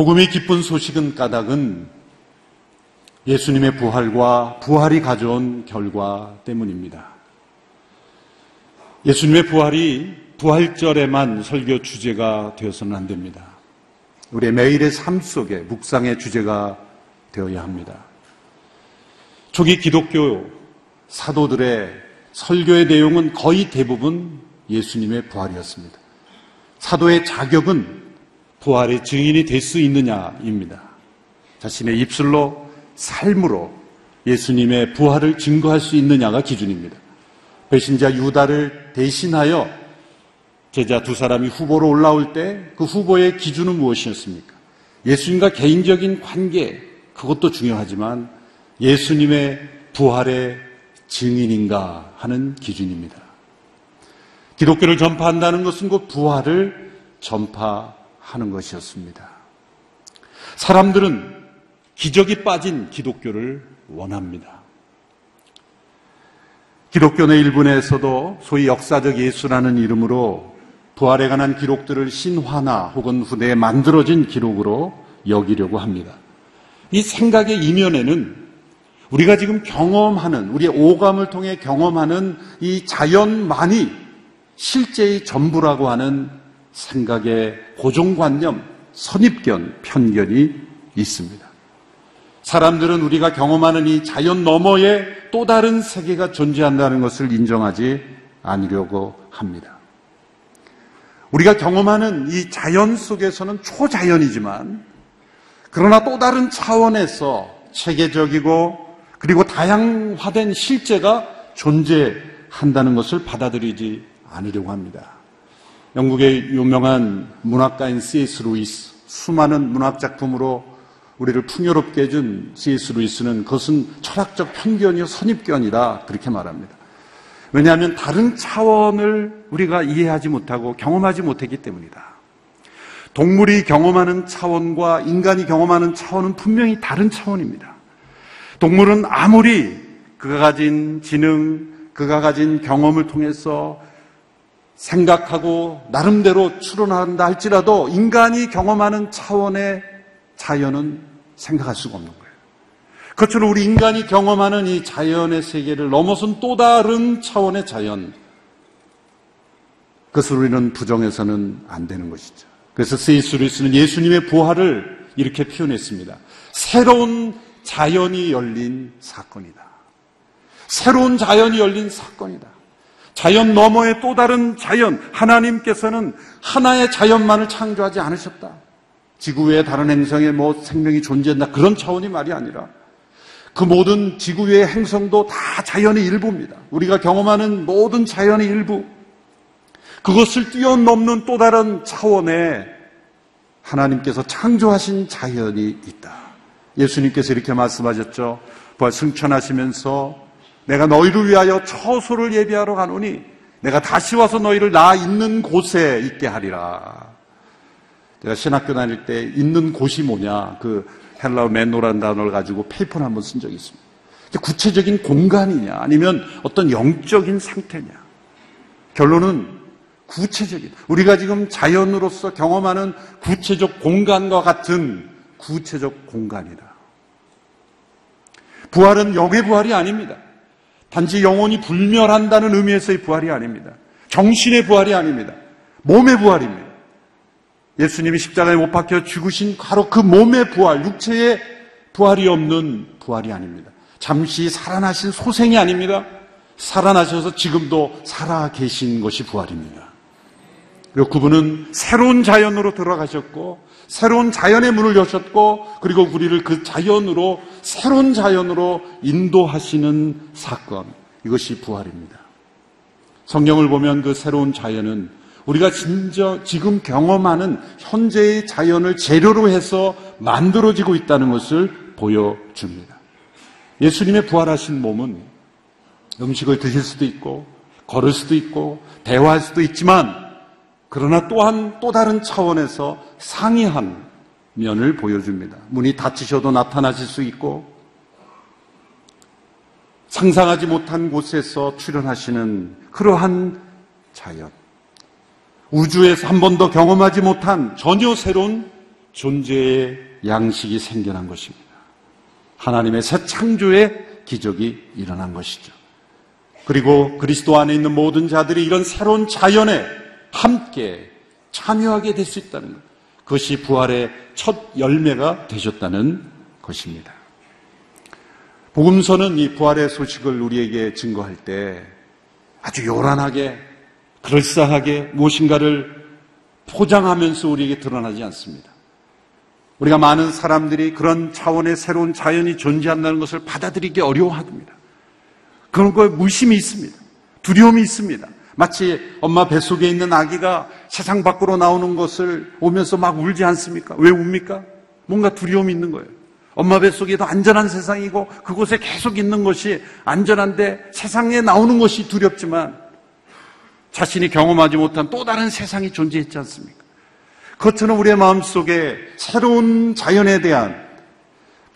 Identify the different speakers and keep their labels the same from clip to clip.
Speaker 1: 복음이 기쁜 소식은 까닭은 예수님의 부활과 부활이 가져온 결과 때문입니다. 예수님의 부활이 부활절에만 설교 주제가 되어서는 안 됩니다. 우리의 매일의 삶 속에 묵상의 주제가 되어야 합니다. 초기 기독교 사도들의 설교의 내용은 거의 대부분 예수님의 부활이었습니다. 사도의 자격은 부활의 증인이 될 수 있느냐입니다. 자신의 입술로 삶으로 예수님의 부활을 증거할 수 있느냐가 기준입니다. 배신자 유다를 대신하여 제자 두 사람이 후보로 올라올 때 그 후보의 기준은 무엇이었습니까? 예수님과 개인적인 관계, 그것도 중요하지만 예수님의 부활의 증인인가 하는 기준입니다. 기독교를 전파한다는 것은 그 부활을 전파하는 것이었습니다. 사람들은 기적이 빠진 기독교를 원합니다. 기독교 내 일부 내에서도 소위 역사적 예수라는 이름으로 부활에 관한 기록들을 신화나 혹은 후대에 만들어진 기록으로 여기려고 합니다. 이 생각의 이면에는 우리가 지금 경험하는, 우리의 오감을 통해 경험하는 이 자연만이 실제의 전부라고 하는 생각의 고정관념, 선입견, 편견이 있습니다. 사람들은 우리가 경험하는 이 자연 너머에 또 다른 세계가 존재한다는 것을 인정하지 않으려고 합니다. 우리가 경험하는 이 자연 속에서는 초자연이지만 그러나 또 다른 차원에서 체계적이고 그리고 다양화된 실제가 존재한다는 것을 받아들이지 않으려고 합니다. 영국의 유명한 문학가인 C.S. 루이스, 수많은 문학 작품으로 우리를 풍요롭게 해준 C.S. 루이스는 그것은 철학적 편견이요 선입견이다 그렇게 말합니다. 왜냐하면 다른 차원을 우리가 이해하지 못하고 경험하지 못했기 때문이다. 동물이 경험하는 차원과 인간이 경험하는 차원은 분명히 다른 차원입니다. 동물은 아무리 그가 가진 지능, 그가 가진 경험을 통해서 생각하고 나름대로 추론한다 할지라도 인간이 경험하는 차원의 자연은 생각할 수가 없는 거예요. 그것처럼 우리 인간이 경험하는 이 자연의 세계를 넘어선 또 다른 차원의 자연. 그것을 우리는 부정해서는 안 되는 것이죠. 그래서 세이스 루이스는 예수님의 부활을 이렇게 표현했습니다. 새로운 자연이 열린 사건이다. 새로운 자연이 열린 사건이다. 자연 너머의 또 다른 자연, 하나님께서는 하나의 자연만을 창조하지 않으셨다. 지구 외의 다른 행성에 뭐 생명이 존재한다. 그런 차원이 말이 아니라 그 모든 지구 외의 행성도 다 자연의 일부입니다. 우리가 경험하는 모든 자연의 일부. 그것을 뛰어넘는 또 다른 차원에 하나님께서 창조하신 자연이 있다. 예수님께서 이렇게 말씀하셨죠. 부활 승천하시면서 내가 너희를 위하여 처소를 예비하러 가노니 내가 다시 와서 너희를 나 있는 곳에 있게 하리라. 제가 신학교 다닐 때 있는 곳이 뭐냐 그 헬라어 맨노란 단어를 가지고 페이퍼를 한번 쓴 적이 있습니다. 구체적인 공간이냐 아니면 어떤 영적인 상태냐. 결론은 구체적인 우리가 지금 자연으로서 경험하는 구체적 공간과 같은 구체적 공간이다. 부활은 영의 부활이 아닙니다. 단지 영혼이 불멸한다는 의미에서의 부활이 아닙니다. 정신의 부활이 아닙니다. 몸의 부활입니다. 예수님이 십자가에 못 박혀 죽으신 바로 그 몸의 부활, 육체의 부활이 없는 부활이 아닙니다. 잠시 살아나신 소생이 아닙니다. 살아나셔서 지금도 살아 계신 것이 부활입니다. 그리고 그분은 새로운 자연으로 들어가셨고, 새로운 자연의 문을 여셨고, 그리고 우리를 그 자연으로, 새로운 자연으로 인도하시는 사건. 이것이 부활입니다. 성경을 보면 그 새로운 자연은 우리가 진짜 지금 경험하는 현재의 자연을 재료로 해서 만들어지고 있다는 것을 보여줍니다. 예수님의 부활하신 몸은 음식을 드실 수도 있고, 걸을 수도 있고, 대화할 수도 있지만, 그러나 또한 또 다른 차원에서 상이한 면을 보여줍니다. 문이 닫히셔도 나타나실 수 있고, 상상하지 못한 곳에서 출현하시는 그러한 자연. 우주에서 한 번도 경험하지 못한 전혀 새로운 존재의 양식이 생겨난 것입니다. 하나님의 새 창조의 기적이 일어난 것이죠. 그리고 그리스도 안에 있는 모든 자들이 이런 새로운 자연에 함께 참여하게 될 수 있다는 것. 그것이 부활의 첫 열매가 되셨다는 것입니다. 복음서는 이 부활의 소식을 우리에게 증거할 때 아주 요란하게, 그럴싸하게 무엇인가를 포장하면서 우리에게 드러나지 않습니다. 우리가 많은 사람들이 그런 차원의 새로운 자연이 존재한다는 것을 받아들이기 어려워합니다. 그런 거에 무심이 있습니다. 두려움이 있습니다. 마치 엄마 뱃속에 있는 아기가 세상 밖으로 나오는 것을 오면서 막 울지 않습니까? 왜 웁니까? 뭔가 두려움이 있는 거예요. 엄마 뱃속에도 안전한 세상이고 그곳에 계속 있는 것이 안전한데 세상에 나오는 것이 두렵지만 자신이 경험하지 못한 또 다른 세상이 존재했지 않습니까? 그것처럼 우리의 마음속에 새로운 자연에 대한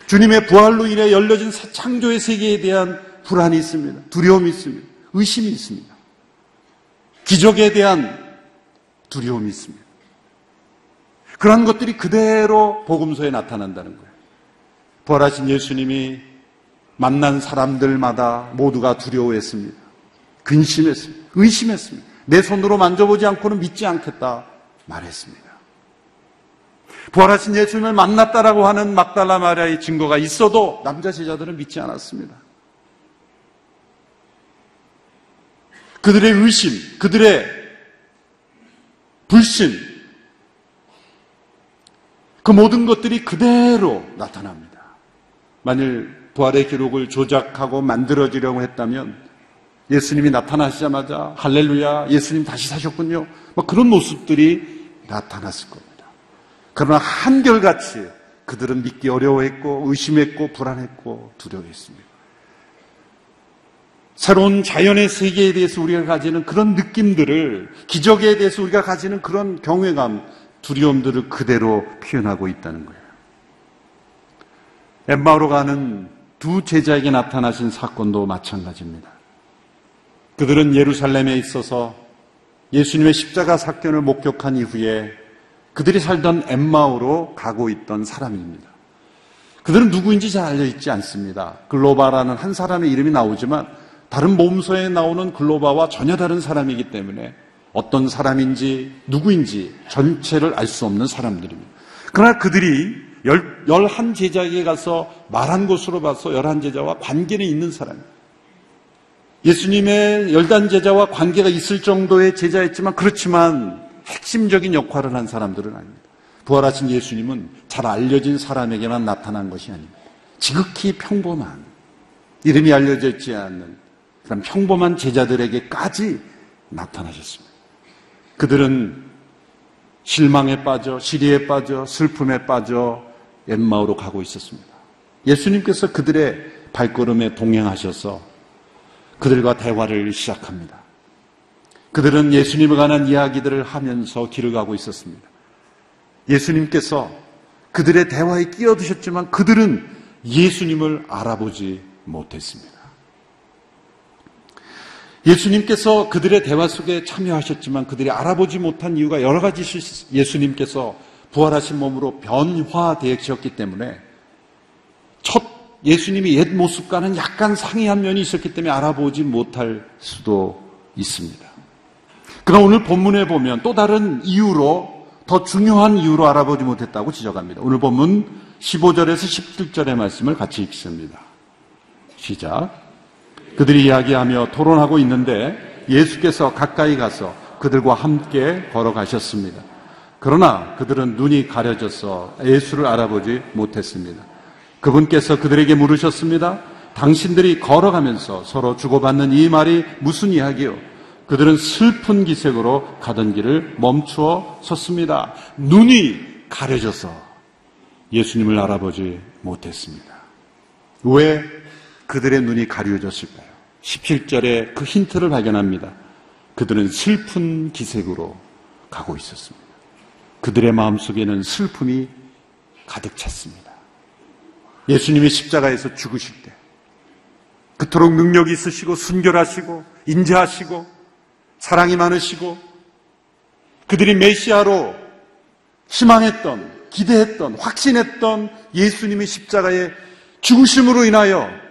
Speaker 1: 주님의 부활로 인해 열려진 새 창조의 세계에 대한 불안이 있습니다. 두려움이 있습니다. 의심이 있습니다. 기적에 대한 두려움이 있습니다. 그런 것들이 그대로 복음서에 나타난다는 거예요. 부활하신 예수님이 만난 사람들마다 모두가 두려워했습니다. 근심했습니다. 의심했습니다. 내 손으로 만져보지 않고는 믿지 않겠다 말했습니다. 부활하신 예수님을 만났다라고 하는 막달라 마리아의 증거가 있어도 남자 제자들은 믿지 않았습니다. 그들의 의심, 그들의 불신, 그 모든 것들이 그대로 나타납니다. 만일 부활의 기록을 조작하고 만들어지려고 했다면 예수님이 나타나시자마자 할렐루야, 예수님 다시 사셨군요. 뭐 그런 모습들이 나타났을 겁니다. 그러나 한결같이 그들은 믿기 어려워했고 의심했고 불안했고 두려워했습니다. 새로운 자연의 세계에 대해서 우리가 가지는 그런 느낌들을, 기적에 대해서 우리가 가지는 그런 경외감, 두려움들을 그대로 표현하고 있다는 거예요. 엠마오로 가는 두 제자에게 나타나신 사건도 마찬가지입니다. 그들은 예루살렘에 있어서 예수님의 십자가 사건을 목격한 이후에 그들이 살던 엠마오로 가고 있던 사람입니다. 그들은 누구인지 잘 알려있지 않습니다. 글로바라는 한 사람의 이름이 나오지만 다른 몸소에 나오는 글로바와 전혀 다른 사람이기 때문에 어떤 사람인지 누구인지 전체를 알 수 없는 사람들입니다. 그러나 그들이 열, 열한 제자에게 가서 말한 것으로 봐서 열한 제자와 관계는 있는 사람입니다. 예수님의 열단 제자와 관계가 있을 정도의 제자였지만 그렇지만 핵심적인 역할을 한 사람들은 아닙니다. 부활하신 예수님은 잘 알려진 사람에게만 나타난 것이 아닙니다. 지극히 평범한 이름이 알려져 있지 않는 그런 평범한 제자들에게까지 나타나셨습니다. 그들은 실망에 빠져, 시리에 빠져, 슬픔에 빠져 엠마오로 가고 있었습니다. 예수님께서 그들의 발걸음에 동행하셔서 그들과 대화를 시작합니다. 그들은 예수님에 관한 이야기들을 하면서 길을 가고 있었습니다. 예수님께서 그들의 대화에 끼어드셨지만 그들은 예수님을 알아보지 못했습니다. 예수님께서 그들의 대화 속에 참여하셨지만 그들이 알아보지 못한 이유가 여러 가지 예수님께서 부활하신 몸으로 변화되셨기 때문에 첫 예수님이 옛 모습과는 약간 상이한 면이 있었기 때문에 알아보지 못할 수도 있습니다. 그러나 오늘 본문에 보면 또 다른 이유로 더 중요한 이유로 알아보지 못했다고 지적합니다. 오늘 본문 15절에서 17절의 말씀을 같이 읽습니다. 시작. 그들이 이야기하며 토론하고 있는데 예수께서 가까이 가서 그들과 함께 걸어가셨습니다. 그러나 그들은 눈이 가려져서 예수를 알아보지 못했습니다. 그분께서 그들에게 물으셨습니다. 당신들이 걸어가면서 서로 주고받는 이 말이 무슨 이야기요? 그들은 슬픈 기색으로 가던 길을 멈추어 섰습니다. 눈이 가려져서 예수님을 알아보지 못했습니다. 왜 그들의 눈이 가려졌을까요? 17절에 그 힌트를 발견합니다. 그들은 슬픈 기색으로 가고 있었습니다. 그들의 마음속에는 슬픔이 가득 찼습니다. 예수님이 십자가에서 죽으실 때 그토록 능력이 있으시고 순결하시고 인자하시고 사랑이 많으시고 그들이 메시아로 희망했던 기대했던 확신했던 예수님의 십자가의 죽으심으로 인하여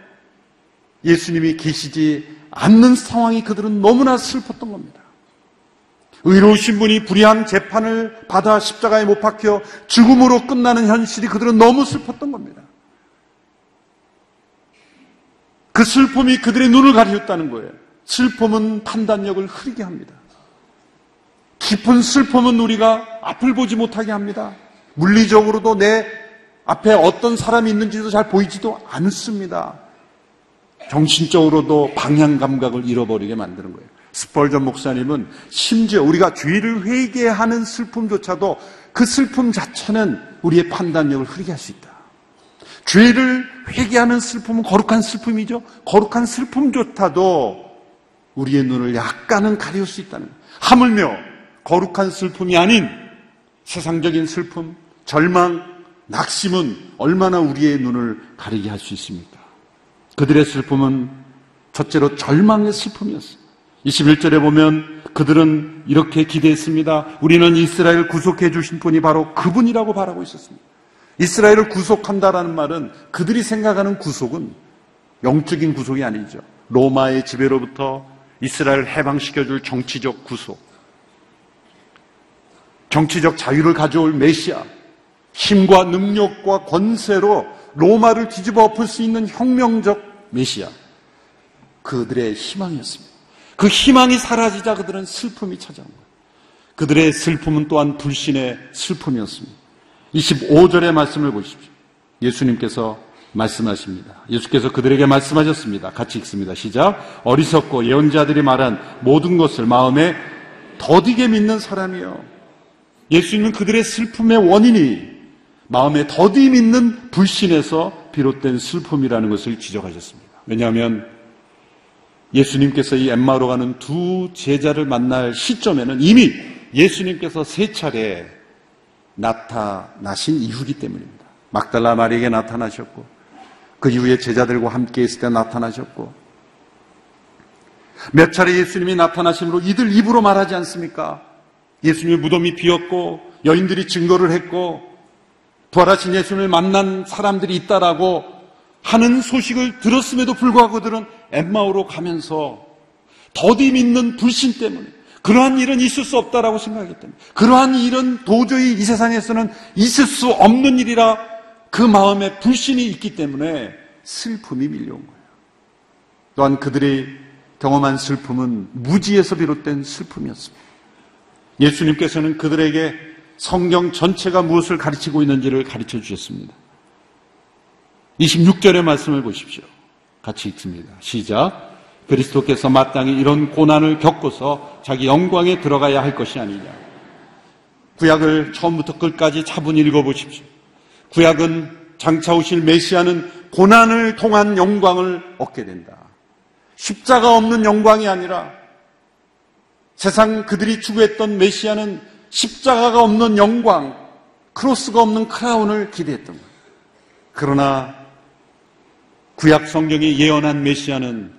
Speaker 1: 예수님이 계시지 않는 상황이 그들은 너무나 슬펐던 겁니다. 의로우신 분이 불의한 재판을 받아 십자가에 못 박혀 죽음으로 끝나는 현실이 그들은 너무 슬펐던 겁니다. 그 슬픔이 그들의 눈을 가리웠다는 거예요. 슬픔은 판단력을 흐리게 합니다. 깊은 슬픔은 우리가 앞을 보지 못하게 합니다. 물리적으로도 내 앞에 어떤 사람이 있는지도 잘 보이지도 않습니다. 정신적으로도 방향 감각을 잃어버리게 만드는 거예요. 스펄전 목사님은 심지어 우리가 죄를 회개하는 슬픔조차도 그 슬픔 자체는 우리의 판단력을 흐리게 할 수 있다. 죄를 회개하는 슬픔은 거룩한 슬픔이죠. 거룩한 슬픔조차도 우리의 눈을 약간은 가리울 수 있다는 거예요. 하물며 거룩한 슬픔이 아닌 세상적인 슬픔, 절망, 낙심은 얼마나 우리의 눈을 가리게 할 수 있습니까? 그들의 슬픔은 첫째로 절망의 슬픔이었어요. 21절에 보면 그들은 이렇게 기대했습니다. 우리는 이스라엘 구속해 주신 분이 바로 그분이라고 바라고 있었습니다. 이스라엘을 구속한다라는 말은 그들이 생각하는 구속은 영적인 구속이 아니죠. 로마의 지배로부터 이스라엘 해방시켜줄 정치적 구속. 정치적 자유를 가져올 메시아. 힘과 능력과 권세로 로마를 뒤집어 엎을 수 있는 혁명적 메시아. 그들의 희망이었습니다. 그 희망이 사라지자 그들은 슬픔이 찾아온 거예요. 그들의 슬픔은 또한 불신의 슬픔이었습니다. 25절의 말씀을 보십시오. 예수님께서 말씀하십니다. 예수께서 그들에게 말씀하셨습니다. 같이 읽습니다. 시작. 어리석고 예언자들이 말한 모든 것을 마음에 더디게 믿는 사람이요. 예수님은 그들의 슬픔의 원인이 마음에 더디 믿는 불신에서 비롯된 슬픔이라는 것을 지적하셨습니다. 왜냐하면 예수님께서 이 엠마로 가는 두 제자를 만날 시점에는 이미 예수님께서 세 차례 나타나신 이후기 때문입니다. 막달라 마리에게 나타나셨고 그 이후에 제자들과 함께 있을 때 나타나셨고 몇 차례 예수님이 나타나심으로 이들 입으로 말하지 않습니까? 예수님의 무덤이 비었고 여인들이 증거를 했고 부활하신 예수님을 만난 사람들이 있다라고 하는 소식을 들었음에도 불구하고 그들은 엠마오로 가면서 더디 믿는 불신 때문에 그러한 일은 있을 수 없다라고 생각하기 때문에 그러한 일은 도저히 이 세상에서는 있을 수 없는 일이라 그 마음에 불신이 있기 때문에 슬픔이 밀려온 거예요. 또한 그들이 경험한 슬픔은 무지에서 비롯된 슬픔이었습니다. 예수님께서는 그들에게 성경 전체가 무엇을 가르치고 있는지를 가르쳐 주셨습니다. 26절의 말씀을 보십시오. 같이 읽습니다. 시작. 그리스도께서 마땅히 이런 고난을 겪고서 자기 영광에 들어가야 할 것이 아니냐. 구약을 처음부터 끝까지 차분히 읽어보십시오. 구약은 장차 오실 메시아는 고난을 통한 영광을 얻게 된다. 십자가 없는 영광이 아니라 세상 그들이 추구했던 메시아는 십자가가 없는 영광, 크로스가 없는 크라운을 기대했던 거예요. 그러나 구약 성경이 예언한 메시아는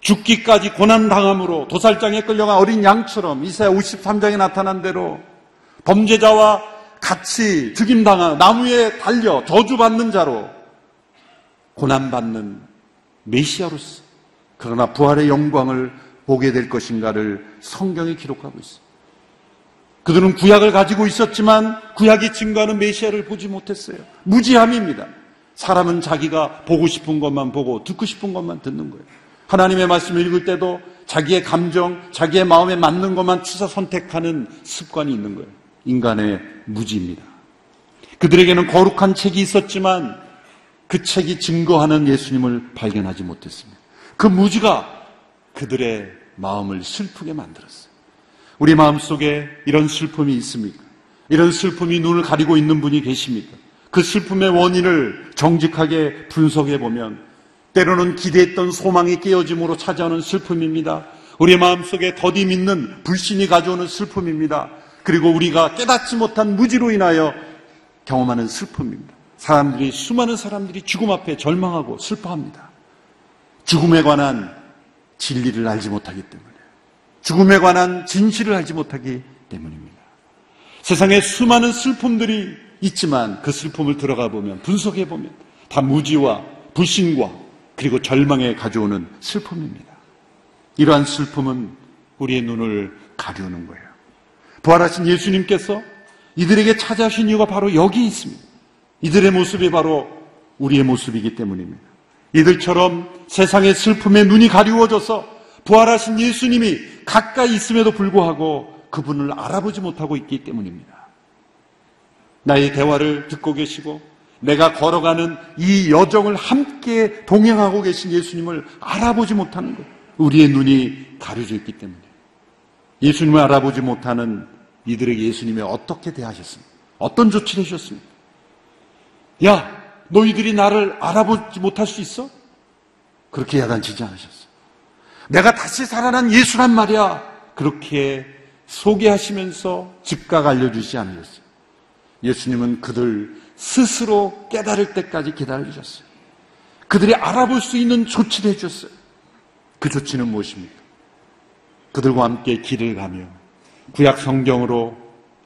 Speaker 1: 죽기까지 고난당함으로 도살장에 끌려간 어린 양처럼 이사야 53장에 나타난 대로 범죄자와 같이 죽임당한 나무에 달려 저주받는 자로 고난받는 메시아로서 그러나 부활의 영광을 보게 될 것인가를 성경이 기록하고 있습니다. 그들은 구약을 가지고 있었지만 구약이 증거하는 메시아를 보지 못했어요. 무지함입니다. 사람은 자기가 보고 싶은 것만 보고 듣고 싶은 것만 듣는 거예요. 하나님의 말씀을 읽을 때도 자기의 감정, 자기의 마음에 맞는 것만 추사 선택하는 습관이 있는 거예요. 인간의 무지입니다. 그들에게는 거룩한 책이 있었지만 그 책이 증거하는 예수님을 발견하지 못했습니다. 그 무지가 그들의 마음을 슬프게 만들었어요. 우리 마음 속에 이런 슬픔이 있습니까? 이런 슬픔이 눈을 가리고 있는 분이 계십니까? 그 슬픔의 원인을 정직하게 분석해 보면 때로는 기대했던 소망이 깨어짐으로 찾아오는 슬픔입니다. 우리 마음속에 더디 믿는 불신이 가져오는 슬픔입니다. 그리고 우리가 깨닫지 못한 무지로 인하여 경험하는 슬픔입니다. 사람들이 수많은 사람들이 죽음 앞에 절망하고 슬퍼합니다. 죽음에 관한 진리를 알지 못하기 때문에 죽음에 관한 진실을 알지 못하기 때문입니다. 세상에 수많은 슬픔들이 있지만 그 슬픔을 들어가 보면 분석해 보면 다 무지와 불신과 그리고 절망에 가져오는 슬픔입니다. 이러한 슬픔은 우리의 눈을 가려는 거예요. 부활하신 예수님께서 이들에게 찾아오신 이유가 바로 여기 있습니다. 이들의 모습이 바로 우리의 모습이기 때문입니다. 이들처럼 세상의 슬픔에 눈이 가리워져서 부활하신 예수님이 가까이 있음에도 불구하고 그분을 알아보지 못하고 있기 때문입니다. 나의 대화를 듣고 계시고 내가 걸어가는 이 여정을 함께 동행하고 계신 예수님을 알아보지 못하는 것. 우리의 눈이 가려져 있기 때문에. 예수님을 알아보지 못하는 이들에게 예수님이 어떻게 대하셨습니까? 어떤 조치를 해주셨습니까? 야, 너희들이 나를 알아보지 못할 수 있어? 그렇게 야단치지 않으셨어요. 내가 다시 살아난 예수란 말이야. 그렇게 소개하시면서 즉각 알려주지 않으셨어요. 예수님은 그들 스스로 깨달을 때까지 기다려주셨어요. 그들이 알아볼 수 있는 조치를 해주셨어요. 그 조치는 무엇입니까? 그들과 함께 길을 가며 구약 성경으로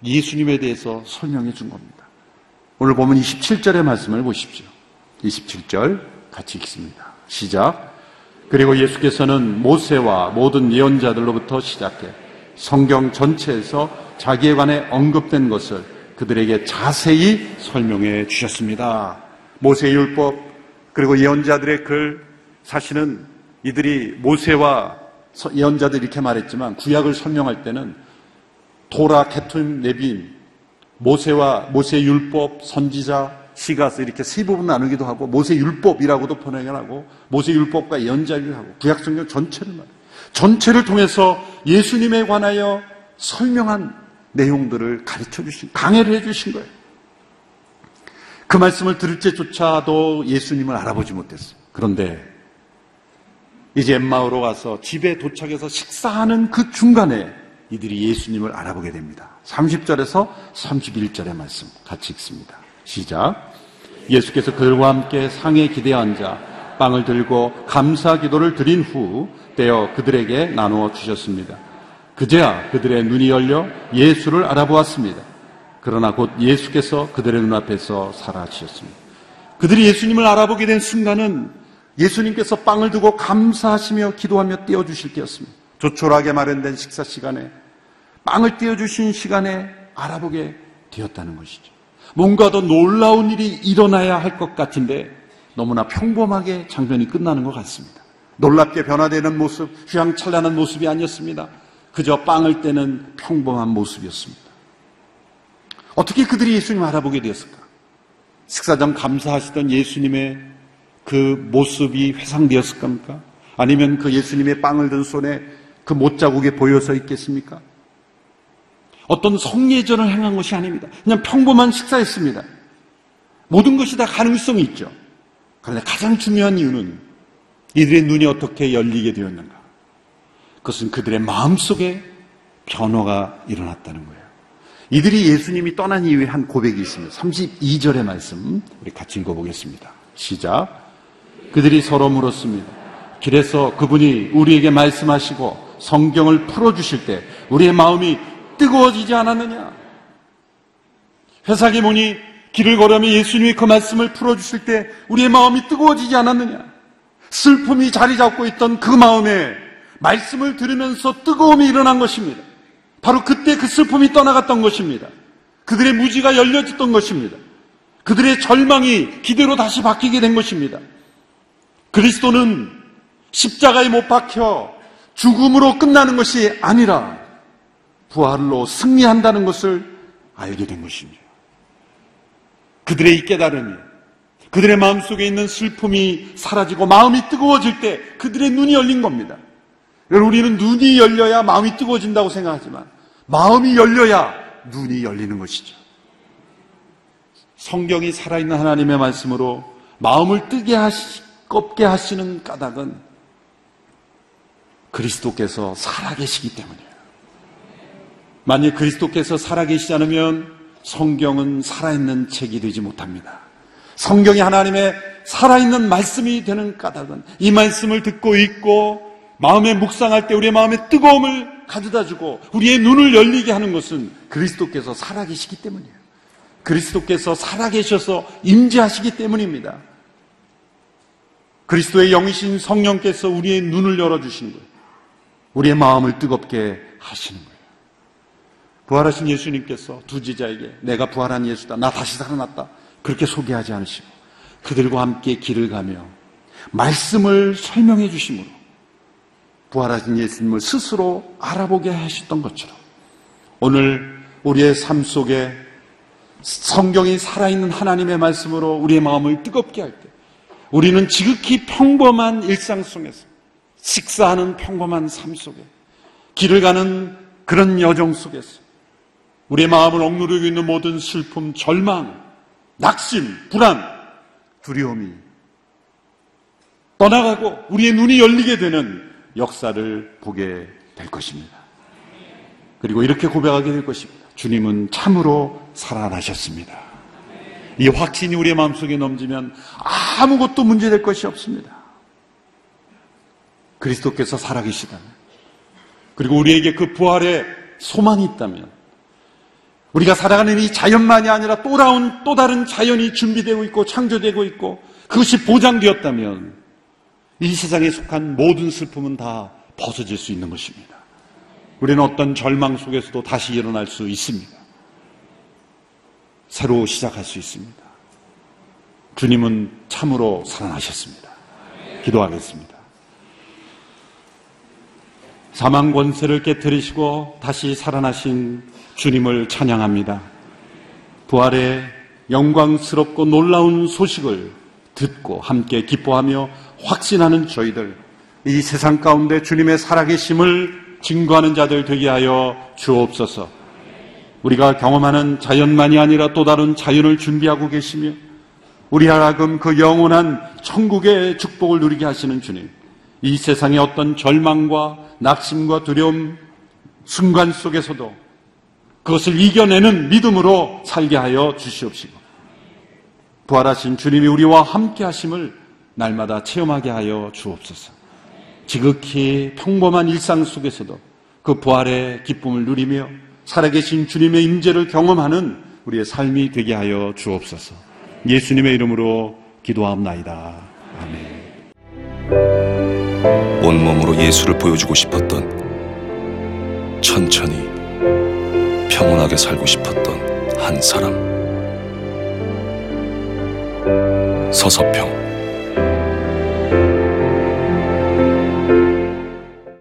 Speaker 1: 예수님에 대해서 설명해 준 겁니다. 오늘 보면 27절의 말씀을 보십시오. 27절 같이 읽습니다. 시작. 그리고 예수께서는 모세와 모든 예언자들로부터 시작해 성경 전체에서 자기에 관해 언급된 것을 그들에게 자세히 설명해 주셨습니다. 모세 율법 그리고 예언자들의 글 사실은 이들이 모세와 예언자들이 이렇게 말했지만 구약을 설명할 때는 도라, 케툰, 네빈, 모세와 모세 율법, 선지자, 시가서 이렇게 세 부분 나누기도 하고 모세 율법이라고도 번역을 하고 모세 율법과 예언자를 하고 구약 성경 전체를 말 전체를 통해서 예수님에 관하여 설명한 내용들을 가르쳐 주신 강해를 해 주신 거예요. 그 말씀을 들을 때조차도 예수님을 알아보지 못했어요. 그런데 이제 엠마오로 와서 집에 도착해서 식사하는 그 중간에 이들이 예수님을 알아보게 됩니다. 30절에서 31절의 말씀 같이 읽습니다. 시작. 예수께서 그들과 함께 상에 기대 앉아 빵을 들고 감사 기도를 드린 후 떼어 그들에게 나누어 주셨습니다. 그제야 그들의 눈이 열려 예수를 알아보았습니다. 그러나 곧 예수께서 그들의 눈앞에서 사라지셨습니다. 그들이 예수님을 알아보게 된 순간은 예수님께서 빵을 두고 감사하시며 기도하며 떼어주실 때였습니다. 조촐하게 마련된 식사 시간에 빵을 떼어주신 시간에 알아보게 되었다는 것이죠. 뭔가 더 놀라운 일이 일어나야 할 것 같은데 너무나 평범하게 장면이 끝나는 것 같습니다. 놀랍게 변화되는 모습, 휘황찬란한 모습이 아니었습니다. 그저 빵을 떼는 평범한 모습이었습니다. 어떻게 그들이 예수님 을 알아보게 되었을까? 식사 전 감사하시던 예수님의 그 모습이 회상되었을 겁니까? 아니면 그 예수님의 빵을 든 손에 그 못자국에 보여서 있겠습니까? 어떤 성례전을 행한 것이 아닙니다. 그냥 평범한 식사였습니다. 모든 것이 다 가능성이 있죠. 그런데 가장 중요한 이유는 이들의 눈이 어떻게 열리게 되었는가. 그것은 그들의 마음속에 변화가 일어났다는 거예요. 이들이 예수님이 떠난 이후에 한 고백이 있습니다. 32절의 말씀 우리 같이 읽어보겠습니다. 시작. 그들이 서로 물었습니다. 길에서 그분이 우리에게 말씀하시고 성경을 풀어주실 때 우리의 마음이 뜨거워지지 않았느냐? 회사에 보니 길을 걸으며 예수님이 그 말씀을 풀어주실 때 우리의 마음이 뜨거워지지 않았느냐? 슬픔이 자리 잡고 있던 그 마음에 말씀을 들으면서 뜨거움이 일어난 것입니다. 바로 그때 그 슬픔이 떠나갔던 것입니다. 그들의 무지가 열려졌던 것입니다. 그들의 절망이 기대로 다시 바뀌게 된 것입니다. 그리스도는 십자가에 못 박혀 죽음으로 끝나는 것이 아니라 부활로 승리한다는 것을 알게 된 것입니다. 그들의 이 깨달음이 그들의 마음속에 있는 슬픔이 사라지고 마음이 뜨거워질 때 그들의 눈이 열린 겁니다. 우리는 눈이 열려야 마음이 뜨거워진다고 생각하지만 마음이 열려야 눈이 열리는 것이죠. 성경이 살아있는 하나님의 말씀으로 마음을 뜨게 하시, 껍게 하시는 까닭은 그리스도께서 살아계시기 때문이에요. 만약 그리스도께서 살아계시지 않으면 성경은 살아있는 책이 되지 못합니다. 성경이 하나님의 살아있는 말씀이 되는 까닭은 이 말씀을 듣고 있고 마음에 묵상할 때 우리의 마음에 뜨거움을 가져다 주고 우리의 눈을 열리게 하는 것은 그리스도께서 살아계시기 때문이에요. 그리스도께서 살아계셔서 임재하시기 때문입니다. 그리스도의 영이신 성령께서 우리의 눈을 열어주시는 거예요. 우리의 마음을 뜨겁게 하시는 거예요. 부활하신 예수님께서 두 제자에게 내가 부활한 예수다. 나 다시 살아났다. 그렇게 소개하지 않으시고 그들과 함께 길을 가며 말씀을 설명해 주심으로 부활하신 예수님을 스스로 알아보게 하셨던 것처럼 오늘 우리의 삶 속에 성경이 살아있는 하나님의 말씀으로 우리의 마음을 뜨겁게 할 때 우리는 지극히 평범한 일상 속에서 식사하는 평범한 삶 속에 길을 가는 그런 여정 속에서 우리의 마음을 억누르고 있는 모든 슬픔, 절망, 낙심, 불안, 두려움이 떠나가고 우리의 눈이 열리게 되는 역사를 보게 될 것입니다. 그리고 이렇게 고백하게 될 것입니다. 주님은 참으로 살아나셨습니다. 이 확신이 우리의 마음속에 넘치면 아무것도 문제될 것이 없습니다. 그리스도께서 살아계시다면 그리고 우리에게 그 부활의 소망이 있다면 우리가 살아가는 이 자연만이 아니라 또 다른, 또 다른 자연이 준비되고 있고 창조되고 있고 그것이 보장되었다면 이 세상에 속한 모든 슬픔은 다 벗어질 수 있는 것입니다. 우리는 어떤 절망 속에서도 다시 일어날 수 있습니다. 새로 시작할 수 있습니다. 주님은 참으로 살아나셨습니다. 기도하겠습니다. 사망 권세를 깨뜨리시고 다시 살아나신 주님을 찬양합니다. 부활의 영광스럽고 놀라운 소식을 듣고 함께 기뻐하며 확신하는 저희들, 이 세상 가운데 주님의 살아계심을 증거하는 자들 되게 하여 주옵소서. 우리가 경험하는 자연만이 아니라 또 다른 자연을 준비하고 계시며 우리 하라금 그 영원한 천국의 축복을 누리게 하시는 주님. 이 세상의 어떤 절망과 낙심과 두려움 순간 속에서도 그것을 이겨내는 믿음으로 살게 하여 주시옵시고 부활하신 주님이 우리와 함께 하심을 날마다 체험하게 하여 주옵소서. 지극히 평범한 일상 속에서도 그 부활의 기쁨을 누리며 살아계신 주님의 임재를 경험하는 우리의 삶이 되게 하여 주옵소서. 예수님의 이름으로 기도하옵나이다. 아멘.
Speaker 2: 온몸으로 예수를 보여주고 싶었던 천천히 평온하게 살고 싶었던 한 사람. 서서평